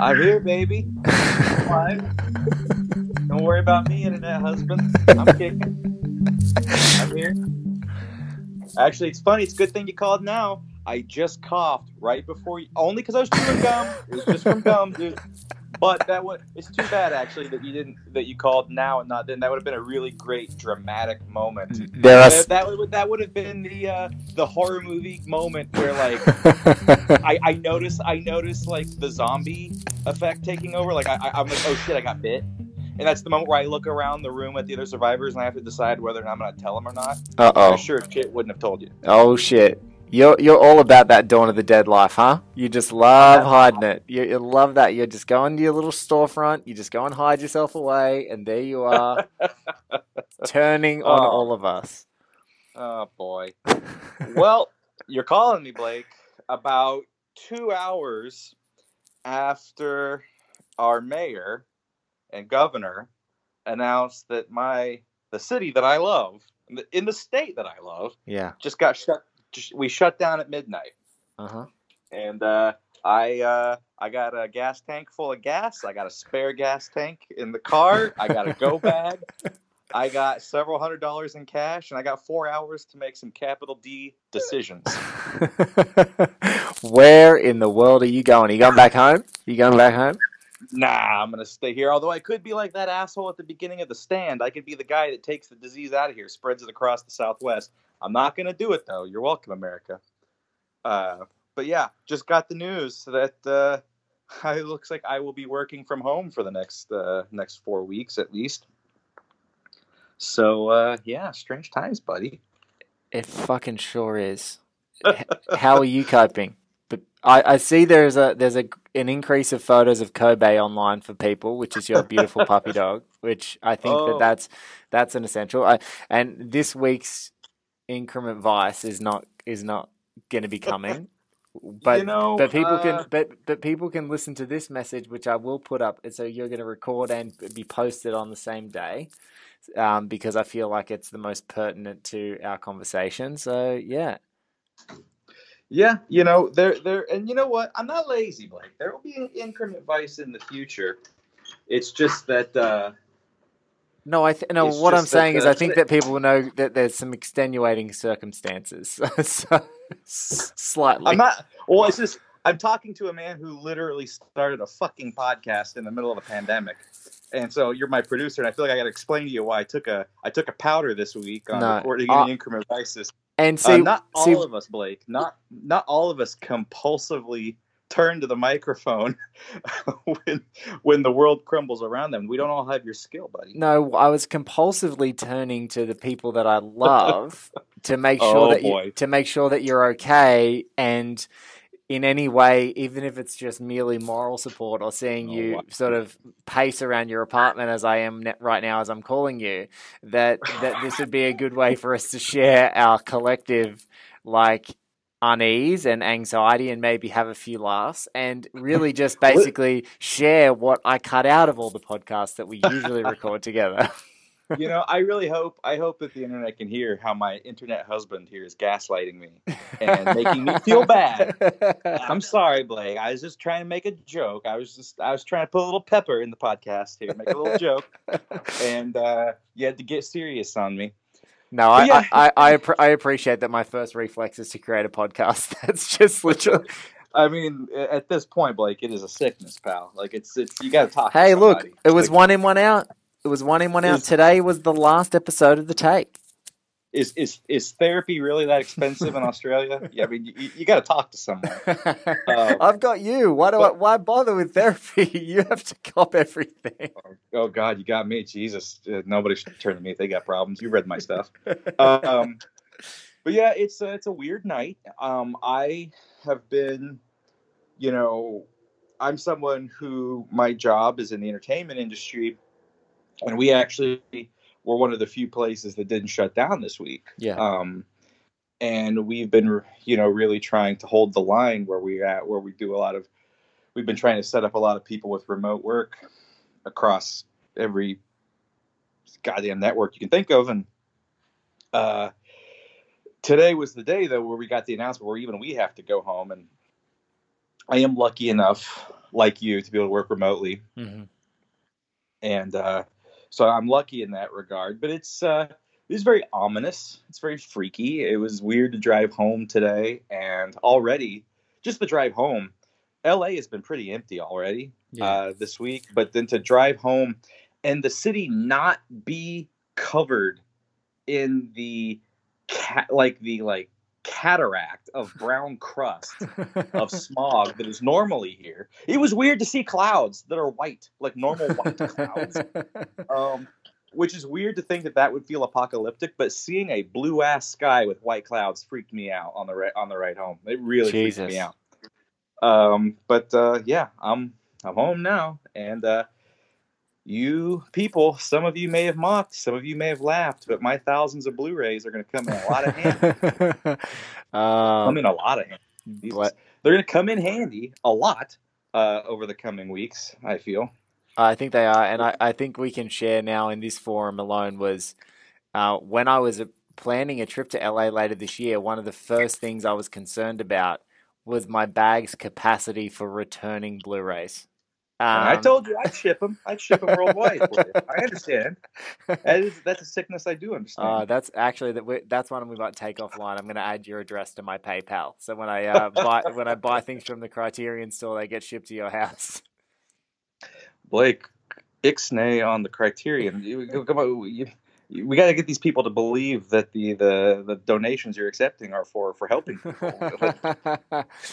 I'm here, baby. Fine. Don't worry about me, internet husband. I'm kicking. I'm here. Actually, it's funny. It's a good thing you called now. I just coughed right before you, only because I was chewing gum. It was just from gum, dude. But that would it's too bad actually that you didn't that you called now and not then. That would have been a really great dramatic moment. There are That, that would that would have been the uh, the horror movie moment where like I, I notice I notice like the zombie effect taking over. Like I, I I'm like oh shit I got bit. And that's the moment where I look around the room at the other survivors and I have to decide whether or not I'm going to tell them or not. Uh oh. sure as shit wouldn't have told you. Oh shit. You're you're all about that Dawn of the Dead life, huh? You just love hiding it. You, you love that. You just go into your little storefront. You just go and hide yourself away, and there you are, turning oh. on Oh. all of us. Oh boy. well, you're calling me, Blake, about two hours after our mayor and governor announced that my the city that I love in the, in the state that I love Yeah. just got shut. We shut down at midnight, Uh huh. and uh, I uh, I got a gas tank full of gas. I got a spare gas tank in the car. I got a go bag. I got several hundred dollars in cash, and I got four hours to make some capital D decisions. Where in the world are you going? Are you going back home? Are You going back home? Nah, I'm gonna stay here. Although I could be like that asshole at the beginning of the stand. I could be the guy that takes the disease out of here, spreads it across the Southwest. I'm not gonna do it though. You're welcome, America. Uh, but yeah, just got the news that uh, it looks like I will be working from home for the next uh, next four weeks at least. So uh, yeah, strange times, buddy. It fucking sure is. How are you coping? But I, I see there's a there's a an increase of photos of Kobe online for people, which is your beautiful puppy dog. Which I think Oh. that that's that's an essential. I, and this week's Inherent Vice is not is not going to be coming. But you know, but people uh, can but but people can listen to this message, which I will put up. So you're going to record and be posted on the same day, um, because I feel like it's the most pertinent to our conversation. So yeah, Yeah, you know, there there and you know what? I'm not lazy, Blake. There will be an Inherent Vice in the future. It's just that uh no, I th- no. What I'm that saying is, the- I think that people know that there's some extenuating circumstances, so slightly. I'm not well, it's just I'm talking to a man who literally started a fucking podcast in the middle of a pandemic. And so you're my producer, and I feel like I got to explain to you why I took a I took a powder this week on No, recording uh, an Inherent Vices. And Uh, not all see, of us, Blake. Not not all of us compulsively turn to the microphone when when the world crumbles around them. We don't all have your skill, buddy. no, I was compulsively turning to the people that I love to make sure Oh, that you, to make sure that you're okay and. In any way, even if it's just merely moral support or seeing Oh, you wow. sort of pace around your apartment as I am right now, as I'm calling you, that that this would be a good way for us to share our collective like unease and anxiety and maybe have a few laughs and really just basically share what I cut out of all the podcasts that we usually record together. you know, I really hope I hope that the internet can hear how my internet husband here is gaslighting me and making me feel bad. I'm sorry, Blake. I was just trying to make a joke. I was just I was trying to put a little pepper in the podcast here, make a little joke, and uh, you had to get serious on me. No, I, Yeah. I, I, I, I appreciate that my first reflex is to create a podcast. That's just literally. I mean, at this point, Blake, it is a sickness, pal. Like it's it's you got to talk. Hey, look, it was Like, one in, one out. It was one in, one out. Is- Today was the last episode of the take. Is is is therapy really that expensive in Australia? Yeah, I mean, you, you got to talk to someone. I've got you. Why do I, why bother with therapy? You have to cop everything. Oh God, you got me. Jesus, uh, nobody should turn to me if they got problems. You read my stuff. um, but yeah, it's a, it's a weird night. Um, I have been, you know, I'm someone who my job is in the entertainment industry, and we actually were one of the few places that didn't shut down this week. Yeah. Um, and we've been, you know, really trying to hold the line where we're at, where we do a lot of. We've been trying to set up a lot of people with remote work across every goddamn network you can think of, and uh, today was the day though where we got the announcement where even we have to go home and I am lucky enough, like you, to be able to work remotely, hmm and uh, so I'm lucky in that regard. But it's uh, it's very ominous. It's very freaky. It was weird to drive home today, and already just the drive home, L.A. has been pretty empty already Yeah. uh, this week. But then to drive home and the city not be covered in the ca- like the like cataract of brown crust of smog that is normally here. It was weird to see clouds that are white, like normal white clouds. Um, which is weird to think that that would feel apocalyptic, but seeing a blue ass sky with white clouds freaked me out on the right on the ride home. It really freaked me out. Um, but uh, yeah, I'm I'm home now, and uh, you people, some of you may have mocked, some of you may have laughed, but my thousands of Blu-rays are going to come in a lot of handy. um, come in a lot of handy. They're going to come in handy a lot uh, over the coming weeks. I feel. I think they are, and I, I think we can share now in this forum alone was uh, when I was uh, planning a trip to LA later this year. One of the first things I was concerned about was my bag's capacity for returning Blu-rays. Um, I told you I'd ship them. I'd ship them worldwide. for you. I understand. That is that's a sickness I do understand. Uh, that's actually that. That's one we might take offline. I'm going to add your address to my PayPal, so when I uh, buy when I buy things from the Criterion store, they get shipped to your house. Blake Ixnay on the Criterion. You- Come on, you- we got to get these people to believe that the, the the donations you're accepting are for for helping people.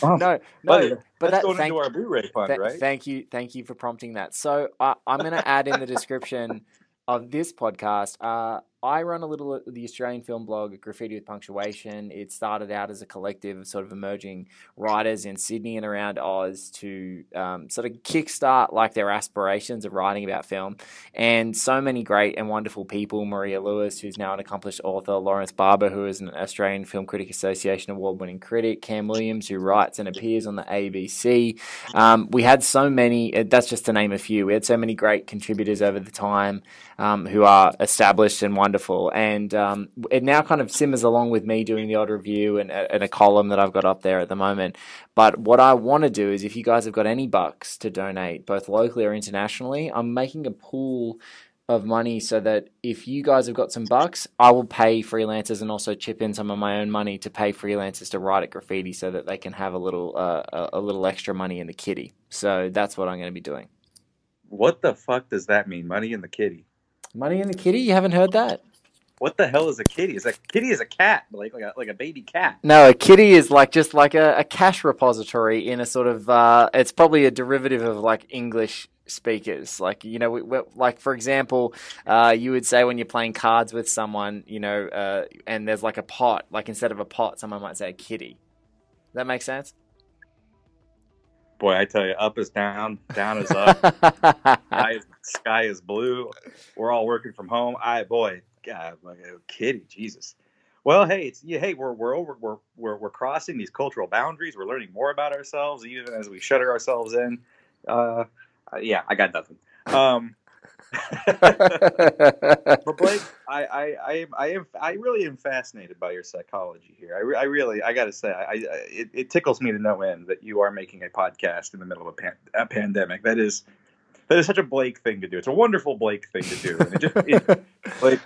Oh, no, buddy, no, but that's that, going thank, into our Blu-ray fund, Th- right? Thank you, thank you for prompting that. So uh, I'm going to add in the description of this podcast. Uh, I run a little the Australian film blog, Graffiti with Punctuation. It started out as a collective of sort of emerging writers in Sydney and around Oz to um, sort of kickstart like their aspirations of writing about film. And so many great and wonderful people: Maria Lewis, who's now an accomplished author; Lawrence Barber, who is an Australian Film Critic Association award-winning critic; Cam Williams, who writes and appears on the ABC. Um, we had so many, uh, that's just to name a few. We had so many great contributors over the time um, who are established and wonderful. And um, it now kind of simmers along with me doing the odd review and, and a column that I've got up there at the moment. But what I want to do is if you guys have got any bucks to donate, both locally or internationally, I'm making a pool of money so that if you guys have got some bucks, I will pay freelancers and also chip in some of my own money to pay freelancers to write at graffiti so that they can have a little uh, a, a little extra money in the kitty. So that's what I'm going to be doing. What the fuck does that mean? Money in the kitty. Money in the kitty? You haven't heard that? What the hell is a kitty? Is a kitty is a cat, like like a, like a baby cat. No, a kitty is like just like a, a cash repository in a sort of. Uh, it's probably a derivative of like English speakers. Like you know, we, we, like for example, uh, you would say when you're playing cards with someone, you know, uh, and there's like a pot. Like instead of a pot, someone might say a kitty. That make sense? Boy, I tell you, up is down, down is up. sky, is, sky is blue. We're all working from home. I boy, God, like a kitty, Jesus. Well, hey, it's yeah, hey, we're we're over we're, we're we're crossing these cultural boundaries. We're learning more about ourselves, even as we shutter ourselves in. Uh, uh, yeah, I got nothing. Um, but Blake, I, I, I, am, I am, I really am fascinated by your psychology here. I, re- I really, I got to say, I, I it, it tickles me to no end that you are making a podcast in the middle of a, pan, a pandemic. That is, that is such a Blake thing to do. It's a wonderful Blake thing to do. And it just, it, like,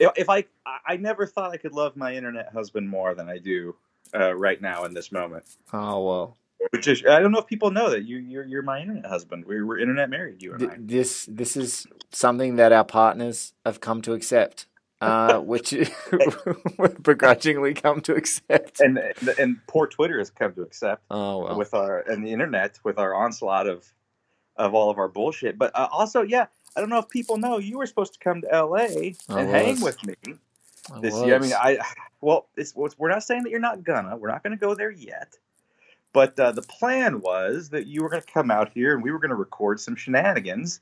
if I, I never thought I could love my internet husband more than I do uh, right now in this moment. oh well. Which is, I don't know if people know that you, you're, you're my internet husband. We're, we're internet married, you and Th- I. this this is something that our partners have come to accept, uh, which begrudgingly come to accept. And, and poor Twitter has come to accept. Oh well. with our and the internet with our onslaught of of all of our bullshit. But uh, also, yeah, I don't know if people know you were supposed to come to L.A. I and hang with me I this year. I mean, I well, it's, we're not saying that you're not gonna. We're not gonna go there yet. But uh, the plan was that you were going to come out here and we were going to record some shenanigans.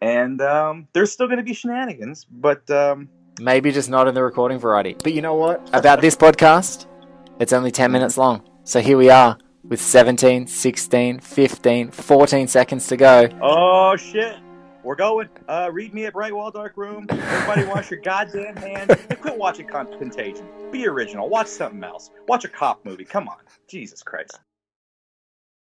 And um, there's still going to be shenanigans, but um, Maybe just not in the recording variety. But you know what? About this podcast, it's only 10 minutes long. So here we are with 17, 16, 15, 14 seconds to go. oh shit, we're going. Uh, read me at Bright Wall Dark Room. Everybody, wash your goddamn hands. And quit watching Contagion. Be original. Watch something else. Watch a cop movie. Come on, Jesus Christ.